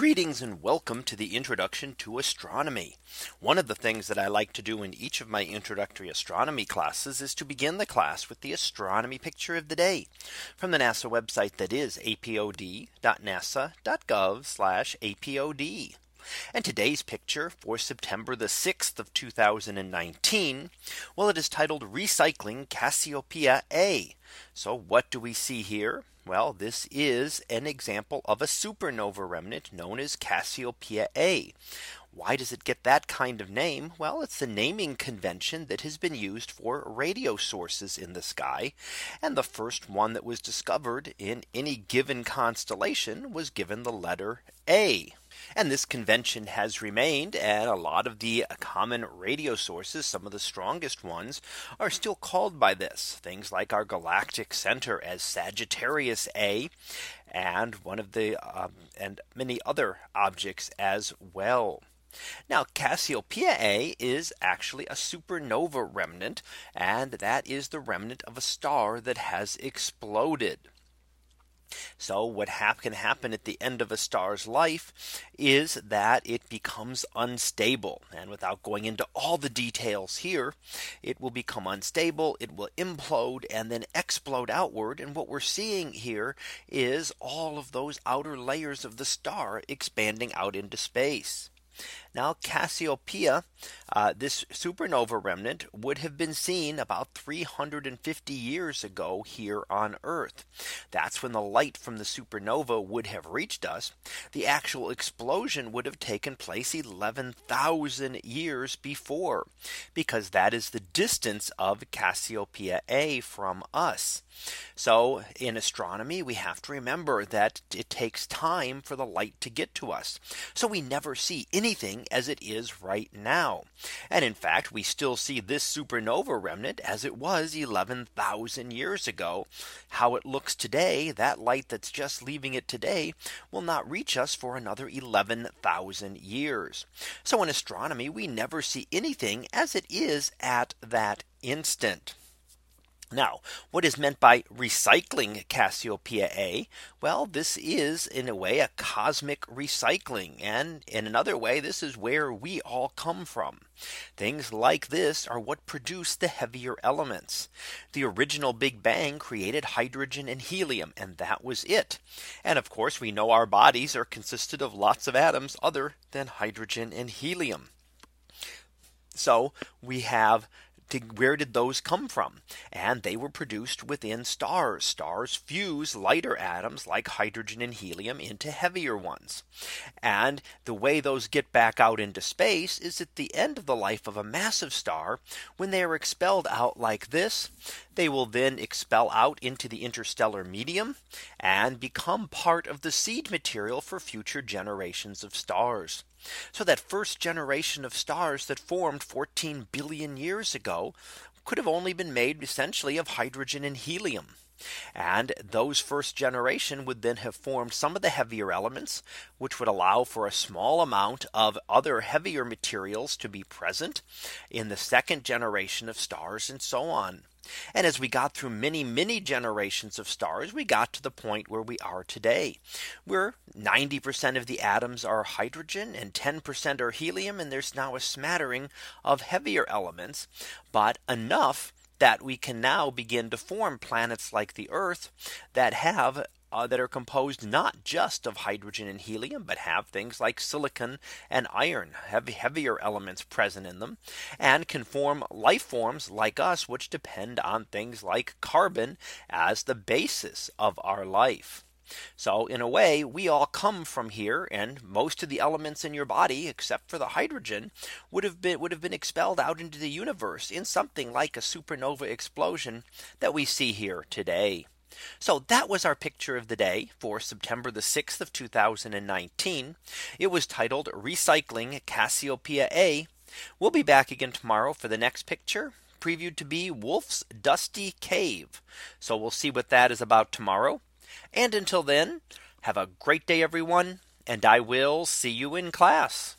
Greetings and welcome to the introduction to astronomy. One of the things that I like to do in each of my introductory astronomy classes is to begin the class with the astronomy picture of the day from the NASA website that is apod.nasa.gov apod. And today's picture for September the 6th of 2019. Well, it is titled Recycling Cassiopeia A. So what do we see here? Well, this is an example of a supernova remnant known as Cassiopeia A. Why does it get that kind of name? Well, it's the naming convention that has been used for radio sources in the sky. And the first one that was discovered in any given constellation was given the letter A. And this convention has remained and a lot of the common radio sources, some of the strongest ones are still called by this things like our galactic center as Sagittarius A and one of the um, and many other objects as well. Now Cassiopeia A is actually a supernova remnant and that is the remnant of a star that has exploded. So what can happen at the end of a star's life is that it becomes unstable. And without going into all the details here, it will become unstable, it will implode and then explode outward. And what we're seeing here is all of those outer layers of the star expanding out into space. Now Cassiopeia, uh, this supernova remnant would have been seen about 350 years ago here on Earth. That's when the light from the supernova would have reached us. The actual explosion would have taken place 11,000 years before, because that is the distance of Cassiopeia A from us. So in astronomy, we have to remember that it takes time for the light to get to us. So we never see anything as it is right now. And in fact, we still see this supernova remnant as it was 11,000 years ago. How it looks today, that light that's just leaving it today will not reach us for another 11,000 years. So in astronomy, we never see anything as it is at that instant. Now, what is meant by recycling Cassiopeia A? Well, this is in a way a cosmic recycling. And in another way, this is where we all come from. Things like this are what produce the heavier elements. The original Big Bang created hydrogen and helium, and that was it. And of course, we know our bodies are consisted of lots of atoms other than hydrogen and helium. So we have where did those come from? And they were produced within stars. Stars fuse lighter atoms like hydrogen and helium into heavier ones. And the way those get back out into space is at the end of the life of a massive star when they are expelled out like this. They will then expel out into the interstellar medium and become part of the seed material for future generations of stars. So that first generation of stars that formed 14 billion years ago could have only been made essentially of hydrogen and helium. And those first generation would then have formed some of the heavier elements, which would allow for a small amount of other heavier materials to be present in the second generation of stars and so on. And as we got through many, many generations of stars, we got to the point where we are today, where 90% of the atoms are hydrogen and 10% are helium. And there's now a smattering of heavier elements, but enough that we can now begin to form planets like the Earth that have uh, that are composed not just of hydrogen and helium, but have things like silicon and iron, heavy, heavier elements present in them, and can form life forms like us, which depend on things like carbon as the basis of our life. So in a way, we all come from here and most of the elements in your body, except for the hydrogen, would have been would have been expelled out into the universe in something like a supernova explosion that we see here today. So that was our picture of the day for September the 6th of 2019. It was titled Recycling Cassiopeia A. We'll be back again tomorrow for the next picture previewed to be Wolf's Dusty Cave. So we'll see what that is about tomorrow. And until then, have a great day, everyone, and I will see you in class.